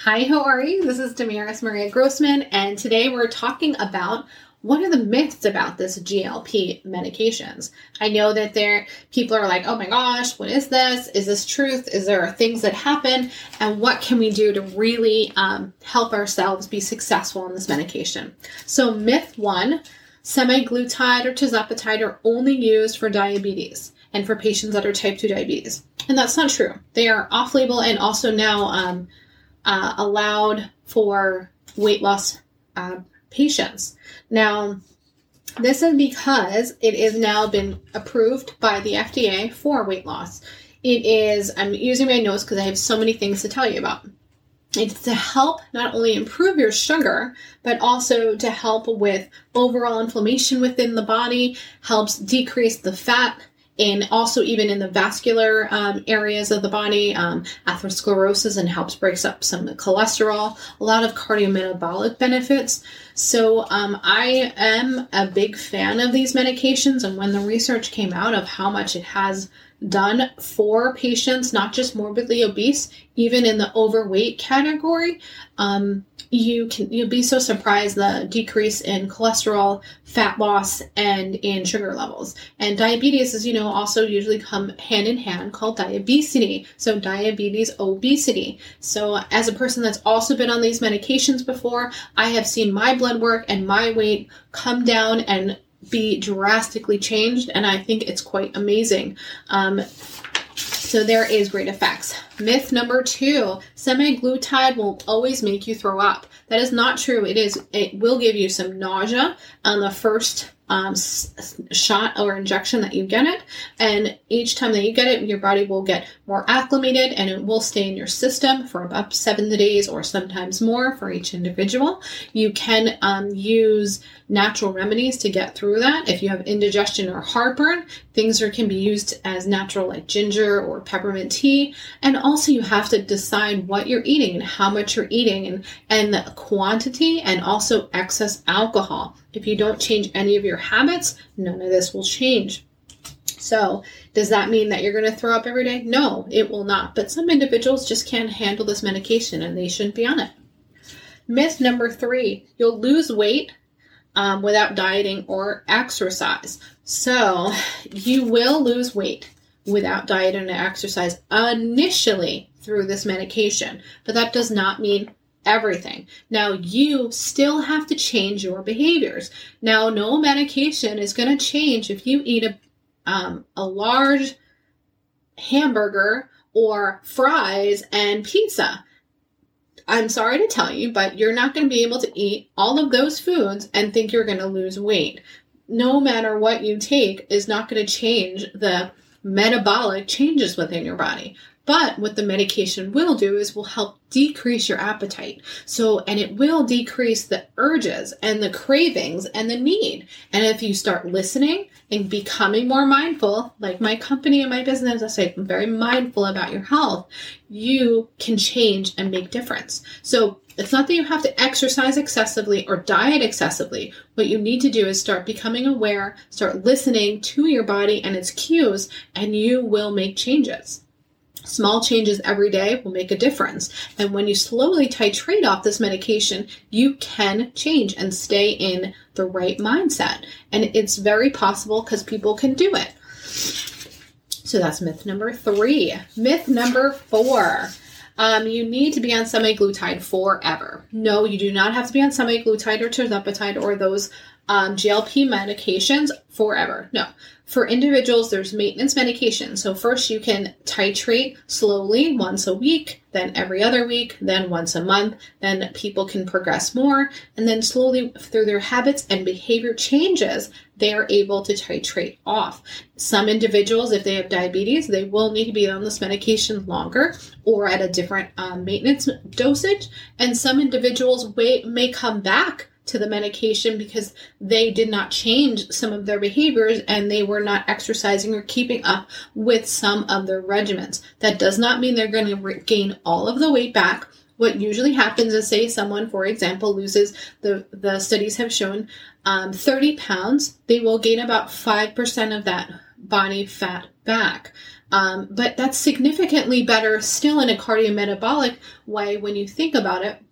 Hi, how are you? This is Damaris Maria Grossman, and today we're talking about what are the myths about this GLP medications. I know that there people are like, "Oh my gosh, what is this? Is this truth? Is there things that happen? And what can we do to really um, help ourselves be successful in this medication?" So, myth one: semaglutide or tirzepatide are only used for diabetes and for patients that are type two diabetes, and that's not true. They are off-label and also now. Um, uh, allowed for weight loss uh, patients. Now, this is because it is now been approved by the FDA for weight loss. It is, I'm using my notes because I have so many things to tell you about. It's to help not only improve your sugar, but also to help with overall inflammation within the body, helps decrease the fat and also even in the vascular um, areas of the body, um, atherosclerosis and helps breaks up some cholesterol, a lot of cardiometabolic benefits. So um, I am a big fan of these medications, and when the research came out of how much it has done for patients, not just morbidly obese, even in the overweight category, um, you can you'll be so surprised the decrease in cholesterol, fat loss, and in sugar levels. And diabetes is, you know, also usually come hand in hand called diabetes. So diabetes, obesity. So as a person that's also been on these medications before, I have seen my blood work and my weight come down and be drastically changed, and I think it's quite amazing. Um, so there is great effects. Myth number two: semaglutide will always make you throw up. That is not true. It is. It will give you some nausea on the first um, shot or injection that you get it. And each time that you get it, your body will get more acclimated and it will stay in your system for about seven days or sometimes more for each individual. You can um, use natural remedies to get through that. If you have indigestion or heartburn, things are, can be used as natural like ginger or peppermint tea. And also you have to decide what you're eating and how much you're eating and, and the quantity and also excess alcohol. If you don't change any of your habits, none of this will change. So, does that mean that you're going to throw up every day? No, it will not. But some individuals just can't handle this medication and they shouldn't be on it. Myth number three you'll lose weight um, without dieting or exercise. So, you will lose weight without diet and exercise initially through this medication, but that does not mean everything. Now, you still have to change your behaviors. Now, no medication is going to change if you eat a, um, a large hamburger or fries and pizza. I'm sorry to tell you, but you're not going to be able to eat all of those foods and think you're going to lose weight. No matter what you take is not going to change the metabolic changes within your body. But what the medication will do is will help decrease your appetite. So, and it will decrease the urges and the cravings and the need. And if you start listening and becoming more mindful, like my company and my business, I say, I'm very mindful about your health, you can change and make difference. So it's not that you have to exercise excessively or diet excessively. What you need to do is start becoming aware, start listening to your body and its cues, and you will make changes. Small changes every day will make a difference. And when you slowly titrate off this medication, you can change and stay in the right mindset. And it's very possible because people can do it. So that's myth number three. Myth number four. Um, you need to be on semaglutide forever. No, you do not have to be on semaglutide or tirzepatide or those um, GLP medications forever. No. For individuals, there's maintenance medication. So, first you can titrate slowly once a week, then every other week, then once a month. Then people can progress more. And then slowly, through their habits and behavior changes, they are able to titrate off. Some individuals, if they have diabetes, they will need to be on this medication longer or at a different um, maintenance dosage. And some individuals may, may come back to the medication because they did not change some of their behaviors and they were not exercising or keeping up with some of their regimens. That does not mean they're going to re- gain all of the weight back. What usually happens is, say, someone, for example, loses the the studies have shown um, 30 pounds, they will gain about five percent of that body fat back. Um, but that's significantly better still in a cardiometabolic way when you think about it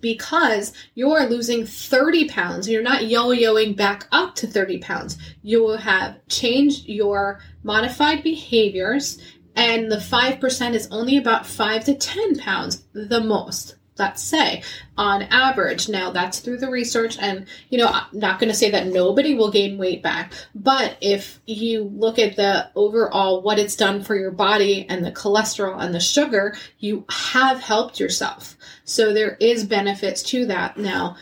because you're losing 30 pounds. You're not yo yoing back up to 30 pounds. You will have changed your modified behaviors, and the 5% is only about 5 to 10 pounds the most let's say. On average now that's through the research and you know i'm not going to say that nobody will gain weight back but if you look at the overall what it's done for your body and the cholesterol and the sugar you have helped yourself. So there is benefits to that. Now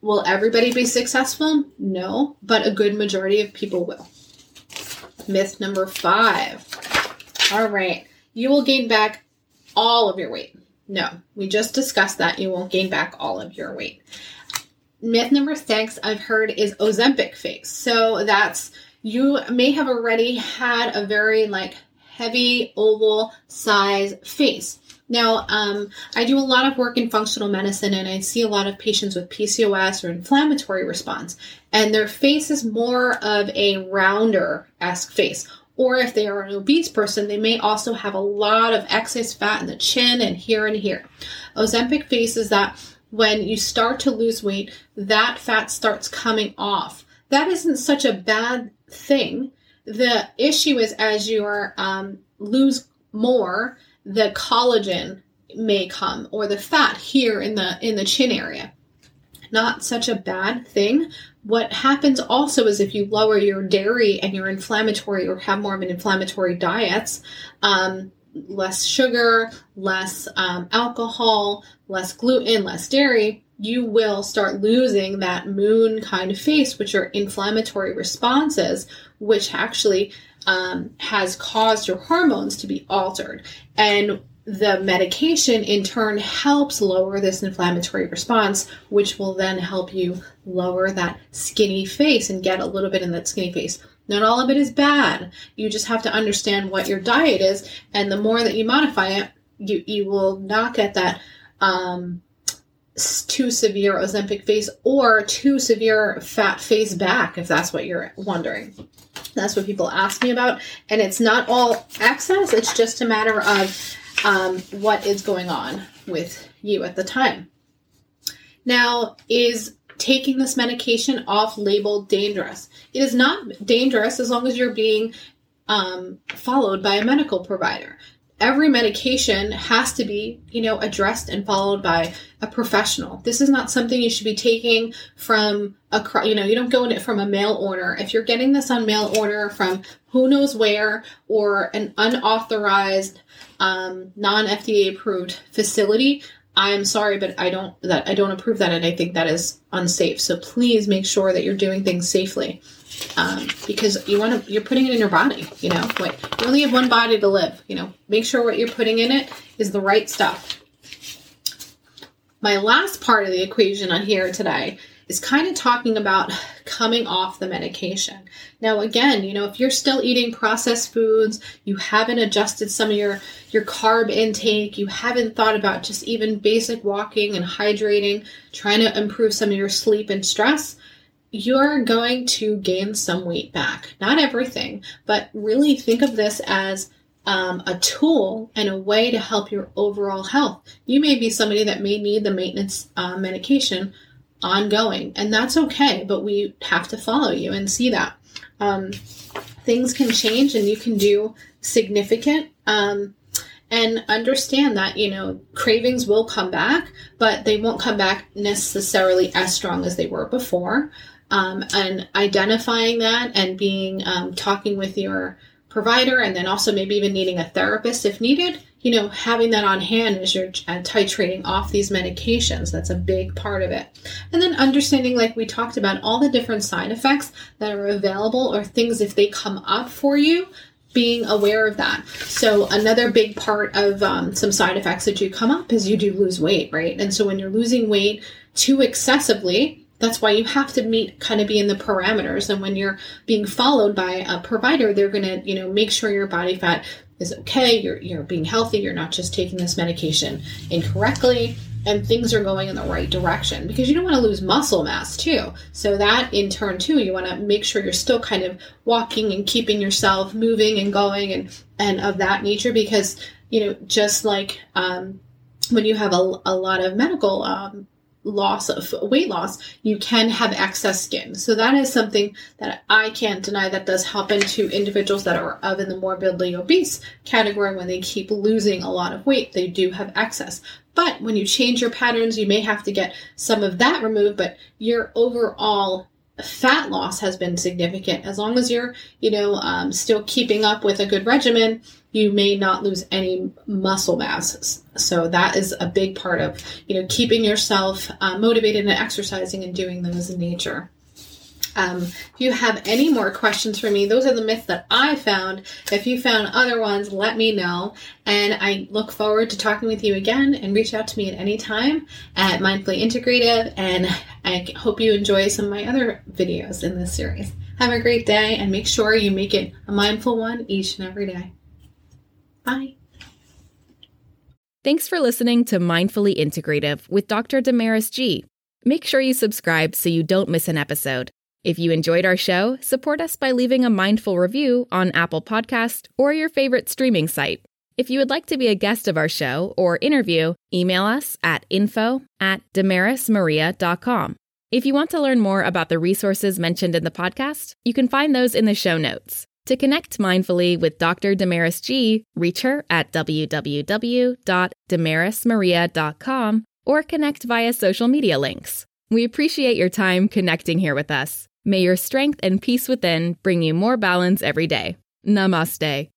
will everybody be successful? No but a good majority of people will. Myth number five. All right you will gain back all of your weight no, we just discussed that. You won't gain back all of your weight. Myth number six I've heard is Ozempic face. So that's you may have already had a very like heavy oval size face. Now, um, I do a lot of work in functional medicine and I see a lot of patients with PCOS or inflammatory response, and their face is more of a rounder esque face or if they are an obese person, they may also have a lot of excess fat in the chin and here and here. Ozempic face is that when you start to lose weight, that fat starts coming off. That isn't such a bad thing. The issue is as you are um, lose more, the collagen may come or the fat here in the in the chin area not such a bad thing. What happens also is if you lower your dairy and your inflammatory or have more of an inflammatory diets, um, less sugar, less um, alcohol, less gluten, less dairy, you will start losing that moon kind of face, which are inflammatory responses, which actually um, has caused your hormones to be altered. And the medication in turn helps lower this inflammatory response, which will then help you lower that skinny face and get a little bit in that skinny face. Not all of it is bad. You just have to understand what your diet is, and the more that you modify it, you you will not get that um, too severe Ozempic face or too severe fat face back, if that's what you're wondering. That's what people ask me about, and it's not all excess. It's just a matter of um, what is going on with you at the time. Now, is taking this medication off label dangerous? It is not dangerous as long as you're being um, followed by a medical provider. Every medication has to be, you know, addressed and followed by a professional. This is not something you should be taking from a, you know, you don't go in it from a mail order. If you're getting this on mail order from who knows where or an unauthorized um, non FDA approved facility, I'm sorry, but I don't that I don't approve that, and I think that is unsafe. So please make sure that you're doing things safely, um, because you want to you're putting it in your body. You know, what you only have one body to live. You know, make sure what you're putting in it is the right stuff. My last part of the equation on here today is kind of talking about coming off the medication. Now again, you know, if you're still eating processed foods, you haven't adjusted some of your your carb intake, you haven't thought about just even basic walking and hydrating, trying to improve some of your sleep and stress, you're going to gain some weight back. Not everything, but really think of this as um, a tool and a way to help your overall health. You may be somebody that may need the maintenance uh, medication ongoing, and that's okay, but we have to follow you and see that. Um, things can change and you can do significant um, and understand that you know cravings will come back but they won't come back necessarily as strong as they were before um, and identifying that and being um, talking with your provider and then also maybe even needing a therapist if needed you know having that on hand as you're uh, titrating off these medications that's a big part of it and then understanding like we talked about all the different side effects that are available or things if they come up for you being aware of that. So another big part of um, some side effects that do come up is you do lose weight, right? And so when you're losing weight too excessively, that's why you have to meet kind of be in the parameters. And when you're being followed by a provider, they're going to, you know, make sure your body fat is okay. You're, you're being healthy. You're not just taking this medication incorrectly and things are going in the right direction because you don't want to lose muscle mass too. So that in turn too, you want to make sure you're still kind of walking and keeping yourself moving and going and and of that nature because you know just like um, when you have a, a lot of medical um, loss of weight loss, you can have excess skin. So that is something that I can't deny that does happen to individuals that are of in the morbidly obese category when they keep losing a lot of weight, they do have excess. But when you change your patterns, you may have to get some of that removed, but your overall fat loss has been significant. As long as you're, you know, um, still keeping up with a good regimen, you may not lose any muscle mass. So that is a big part of, you know, keeping yourself uh, motivated and exercising and doing those in nature. Um, if you have any more questions for me, those are the myths that I found. If you found other ones, let me know. And I look forward to talking with you again and reach out to me at any time at Mindfully Integrative. And I hope you enjoy some of my other videos in this series. Have a great day and make sure you make it a mindful one each and every day. Bye. Thanks for listening to Mindfully Integrative with Dr. Damaris G. Make sure you subscribe so you don't miss an episode. If you enjoyed our show, support us by leaving a mindful review on Apple Podcast or your favorite streaming site. If you would like to be a guest of our show or interview, email us at info at damarismaria.com. If you want to learn more about the resources mentioned in the podcast, you can find those in the show notes. To connect mindfully with Dr. Damaris G, reach her at www.damarismaria.com or connect via social media links. We appreciate your time connecting here with us. May your strength and peace within bring you more balance every day. Namaste.